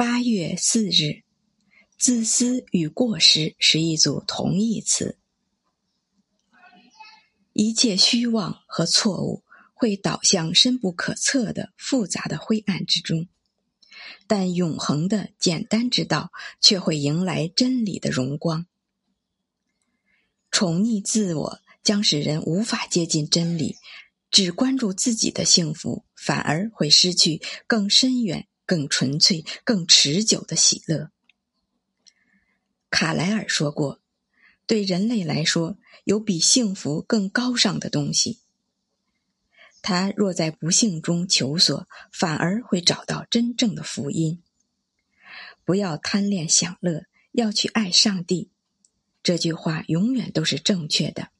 八月四日，自私与过失是一组同义词。一切虚妄和错误会导向深不可测的复杂的灰暗之中，但永恒的简单之道却会迎来真理的荣光。宠溺自我将使人无法接近真理，只关注自己的幸福，反而会失去更深远。更纯粹、更持久的喜乐。卡莱尔说过：“对人类来说，有比幸福更高尚的东西。他若在不幸中求索，反而会找到真正的福音。不要贪恋享乐，要去爱上帝。这句话永远都是正确的。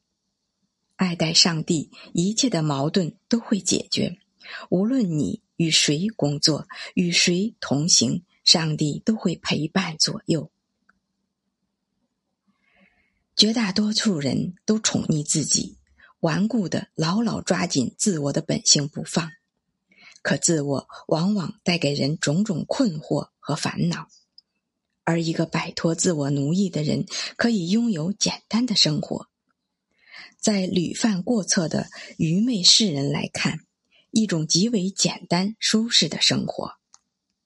爱戴上帝，一切的矛盾都会解决。无论你。”与谁工作，与谁同行，上帝都会陪伴左右。绝大多数人都宠溺自己，顽固的牢牢抓紧自我的本性不放。可自我往往带给人种种困惑和烦恼，而一个摆脱自我奴役的人，可以拥有简单的生活。在屡犯过错的愚昧世人来看。一种极为简单舒适的生活。